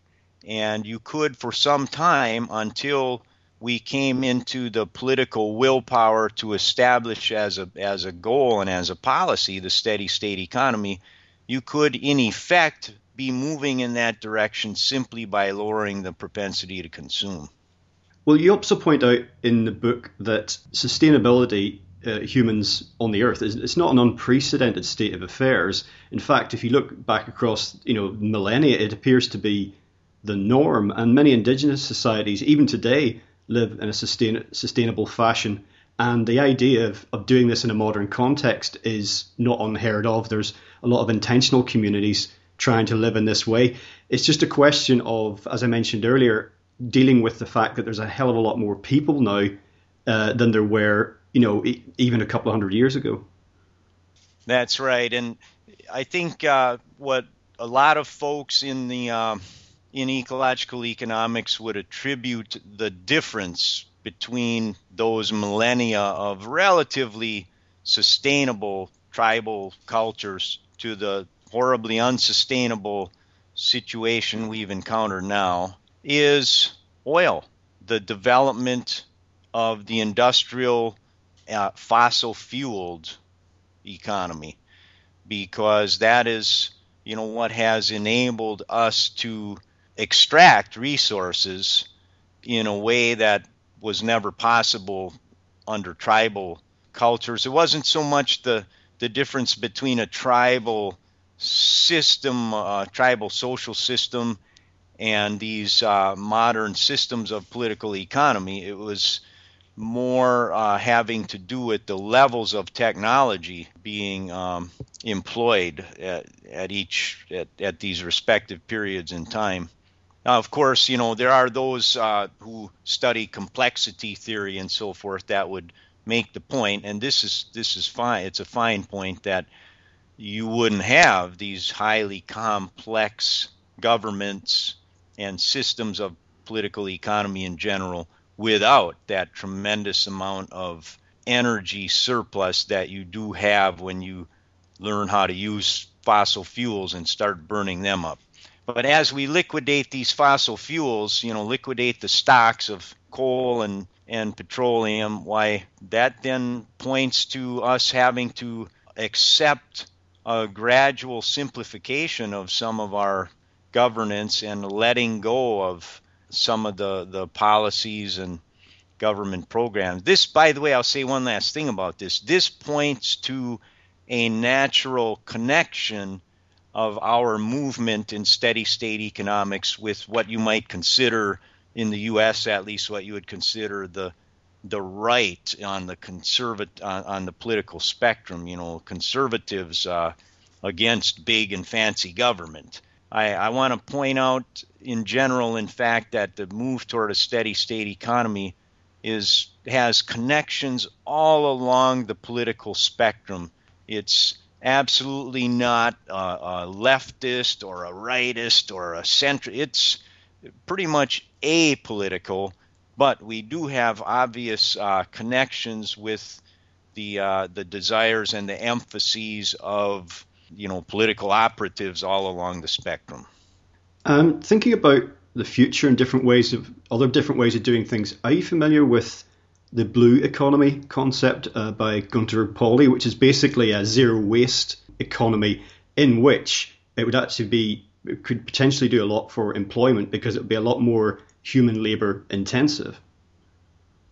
[SPEAKER 3] And you could, for some time, until we came into the political willpower to establish as a, as a goal and as a policy the steady state economy, you could, in effect, be moving in that direction simply by lowering the propensity to consume.
[SPEAKER 2] Well, you also point out in the book that sustainability uh, humans on the earth. It's, not an unprecedented state of affairs. In fact, if you look back across you know millennia, it appears to be the norm. And many indigenous societies, even today, live in a sustain, sustainable fashion. And the idea of, of doing this in a modern context is not unheard of. There's a lot of intentional communities trying to live in this way. It's just a question of, as I mentioned earlier, dealing with the fact that there's a hell of a lot more people now uh, than there were, you know, e- even a couple of hundred years ago.
[SPEAKER 3] That's right, and I think uh, what a lot of folks in the um, in ecological economics would attribute the difference between those millennia of relatively sustainable tribal cultures to the horribly unsustainable situation we've encountered now is oil, the development of the industrial uh, fossil fueled economy, because that is, you know, what has enabled us to extract resources in a way that was never possible under tribal cultures. It wasn't so much the the difference between a tribal system, uh, tribal social system, and these uh, modern systems of political economy. It was more uh, having to do with the levels of technology being um, employed at, at each at, at, these respective periods in time. Now, of course, you know there are those uh, who study complexity theory and so forth that would make the point, and this is this is fine. It's a fine point that you wouldn't have these highly complex governments and systems of political economy in general without that tremendous amount of energy surplus that you do have when you learn how to use fossil fuels and start burning them up. But as we liquidate these fossil fuels, you know, liquidate the stocks of coal and, and petroleum, why that then points to us having to accept a gradual simplification of some of our governance and letting go of some of the, the policies and government programs. This, by the way, I'll say one last thing about this. This points to a natural connection of our movement in steady state economics with what you might consider in the U.S. at least what you would consider the the right on the conservative on, on, the political spectrum. You know, conservatives uh, against big and fancy government. I, I want to point out in general, in fact, that the move toward a steady state economy is has connections all along the political spectrum. It's absolutely not a, a leftist or a rightist or a center. It's pretty much apolitical, but we do have obvious uh, connections with the uh, the desires and the emphases of you know political operatives all along the spectrum.
[SPEAKER 2] Um, thinking about the future and different ways of other different ways of doing things, are you familiar with the blue economy concept uh, by Gunter Pauli, which is basically a zero waste economy in which it would actually be could potentially do a lot for employment because it would be a lot more human labor intensive.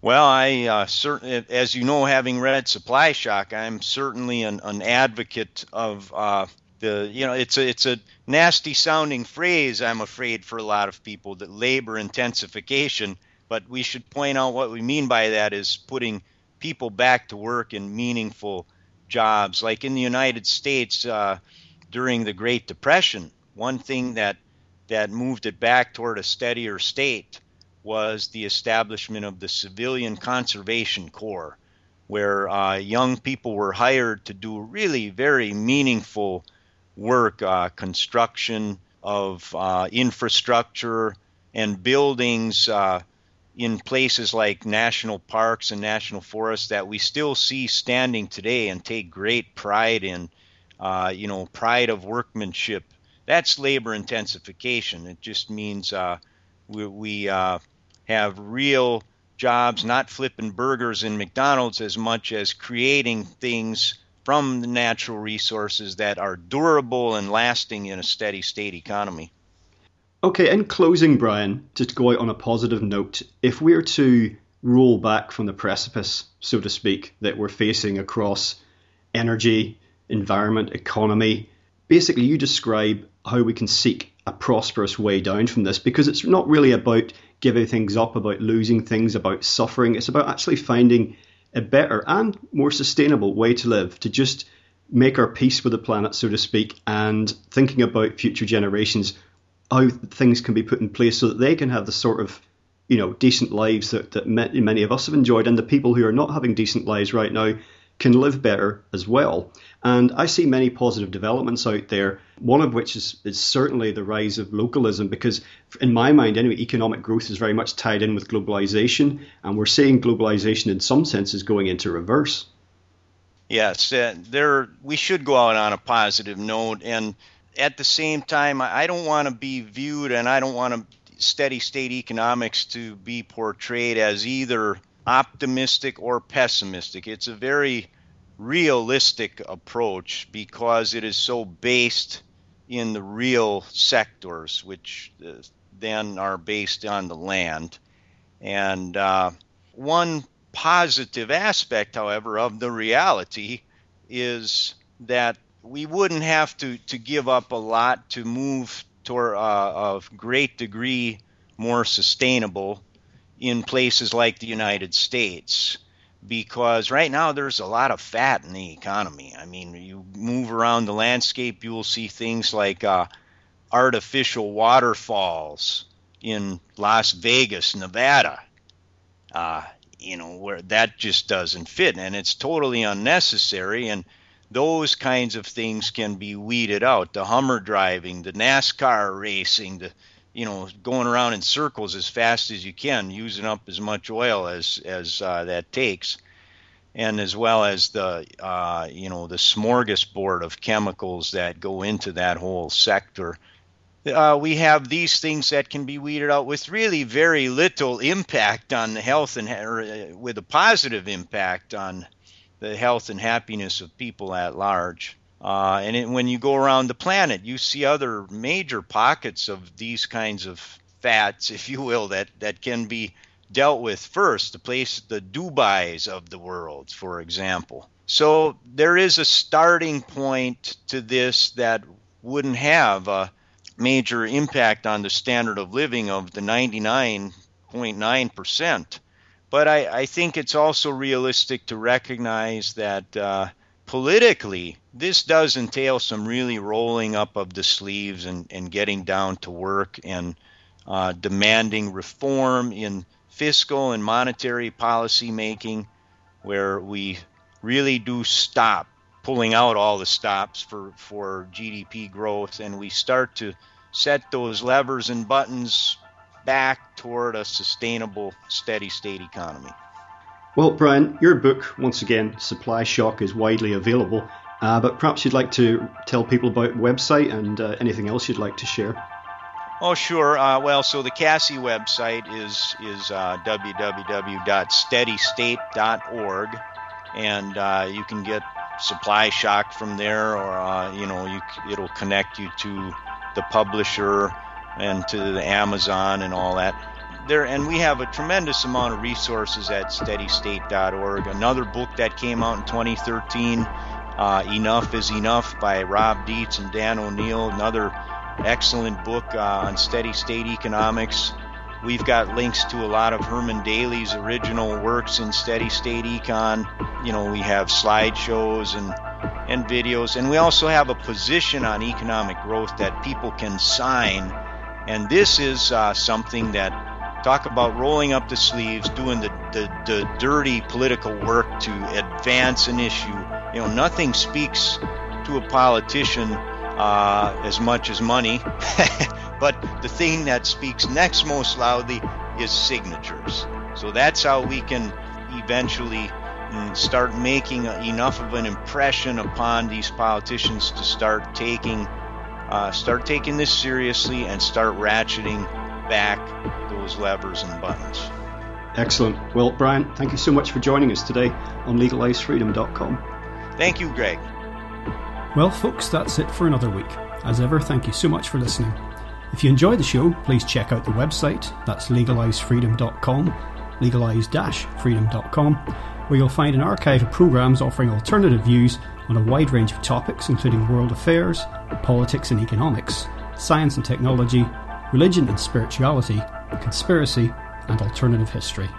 [SPEAKER 3] Well, I uh, certainly, as you know, having read Supply Shock, I'm certainly an, an advocate of uh, the. You know, it's a it's a nasty sounding phrase. I'm afraid for a lot of people that labor intensification. But we should point out what we mean by that is putting people back to work in meaningful jobs. Like in the United States uh, during the Great Depression, one thing that that moved it back toward a steadier state was the establishment of the Civilian Conservation Corps, where uh, young people were hired to do really very meaningful work, uh, construction of uh, infrastructure and buildings uh, in places like national parks and national forests that we still see standing today and take great pride in. Uh, you know, pride of workmanship. That's labor intensification. It just means uh, we, we have real jobs, not flipping burgers in McDonald's as much as creating things from the natural resources that are durable and lasting in a steady state economy.
[SPEAKER 2] Okay, in closing, Brian, just to go out on a positive note, if we're to roll back from the precipice, so to speak, that we're facing across energy, environment, economy, basically you describe how we can seek a prosperous way down from this because it's not really about giving things up, about losing things, about suffering. It's about actually finding a better and more sustainable way to live, to just make our peace with the planet, so to speak, and thinking about future generations, how things can be put in place so that they can have the sort of you know decent lives that, that many of us have enjoyed, and the people who are not having decent lives right now can live better as well. And I see many positive developments out there, one of which is, is certainly the rise of localism, because in my mind, anyway, economic growth is very much tied in with globalization, and we're seeing globalization in some senses going into reverse.
[SPEAKER 3] Yes, uh, there we should go out on a positive note, and at the same time, I don't want to be viewed, and I don't want to steady state economics to be portrayed as either optimistic or pessimistic. It's a very realistic approach because it is so based in the real sectors, which uh, then are based on the land. And uh, one positive aspect, however, of the reality is that we wouldn't have to, to give up a lot to move toward uh, a great degree more sustainable in places like the United States because right now there's a lot of fat in the economy. I mean, you move around the landscape, you will see things like uh, artificial waterfalls in Las Vegas, Nevada. Uh, you know, where that just doesn't fit and it's totally unnecessary. And those kinds of things can be weeded out. The Hummer driving, the NASCAR racing, the you know going around in circles as fast as you can, using up as much oil as as uh, that takes, and as well as the uh, you know the smorgasbord of chemicals that go into that whole sector. Uh, we have these things that can be weeded out with really very little impact on the health and uh, with a positive impact on the health and happiness of people at large. Uh, and it, when you go around the planet, you see other major pockets of these kinds of fats, if you will, that, that can be dealt with first. The place, the Dubai's of the world, for example. So there is a starting point to this that wouldn't have a major impact on the standard of living of the 99.9%. But I, I think it's also realistic to recognize that uh, politically, this does entail some really rolling up of the sleeves and, and getting down to work and uh, demanding reform in fiscal and monetary policy making, where we really do stop pulling out all the stops for, for GDP growth and we start to set those levers and buttons back toward a sustainable, steady state economy.
[SPEAKER 2] Well, Brian, your book, once again, Supply Shock, is widely available, uh, but perhaps you'd like to tell people about website and uh, anything else you'd like to share.
[SPEAKER 3] Oh, sure. Uh, well, so the CASSE website is is uh, www.steadystate.org, and uh, you can get Supply Shock from there, or uh, you know, you, it'll connect you to the publisher and to the Amazon and all that. There and we have a tremendous amount of resources at steadystate.org another book that came out in 2013 uh, enough is enough by rob dietz and dan o'neill. Another excellent book uh, on steady state economics. We've got links to a lot of herman daly's original works in steady state econ. You know we have slideshows and and videos. And we also have a position on economic growth that people can sign and this is uh, something that talk about rolling up the sleeves, doing the, the, the dirty political work to advance an issue. You know, nothing speaks to a politician uh, as much as money, but the thing that speaks next most loudly is signatures. So that's how we can eventually mm, start making enough of an impression upon these politicians to start taking uh, start taking this seriously and start ratcheting back those levers and buttons.
[SPEAKER 2] Excellent. Well, Brian, thank you so much for joining us today on legalizefreedom.com.
[SPEAKER 3] Thank you, Greg.
[SPEAKER 2] Well, folks, that's it for another week. As ever, thank you so much for listening. If you enjoyed the show, please check out the website. That's legalizefreedom.com, legalize-freedom.com, where you'll find an archive of programs offering alternative views on a wide range of topics, including world affairs, politics and economics, science and technology, religion and spirituality, conspiracy, and alternative history.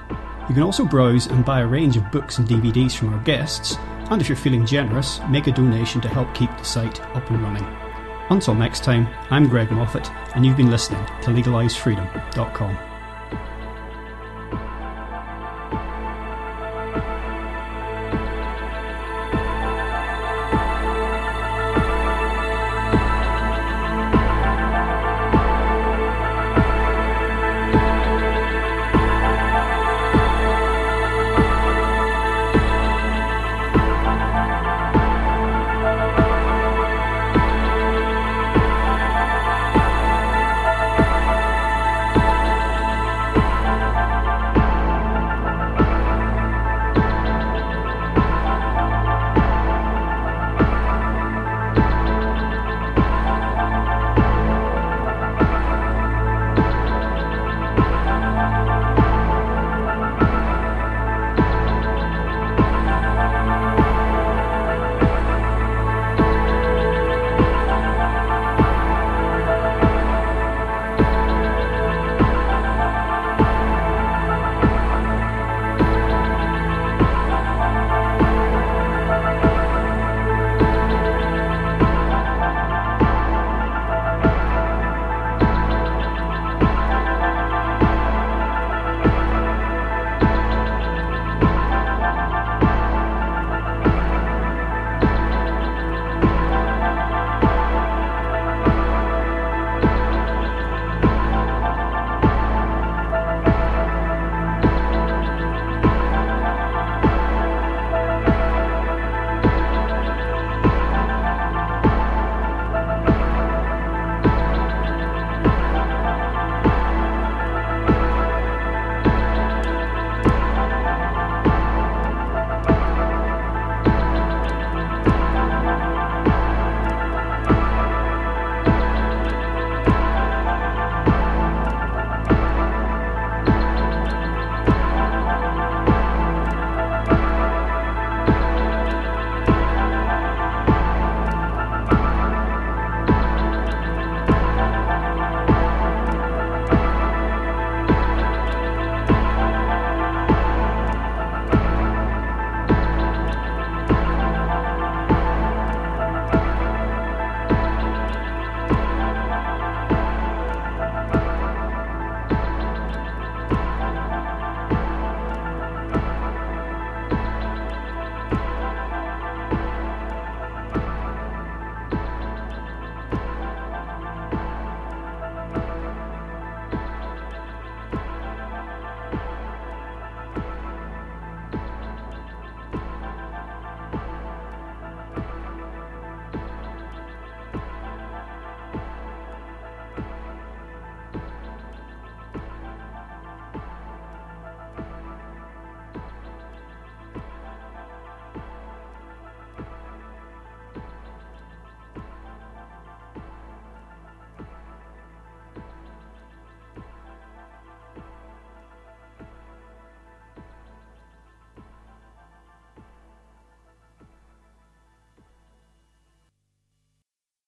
[SPEAKER 2] You can also browse and buy a range of books and DVDs from our guests, and if you're feeling generous, make a donation to help keep the site up and running. Until next time, I'm Greg Moffat, and you've been listening to LegalizeFreedom.com.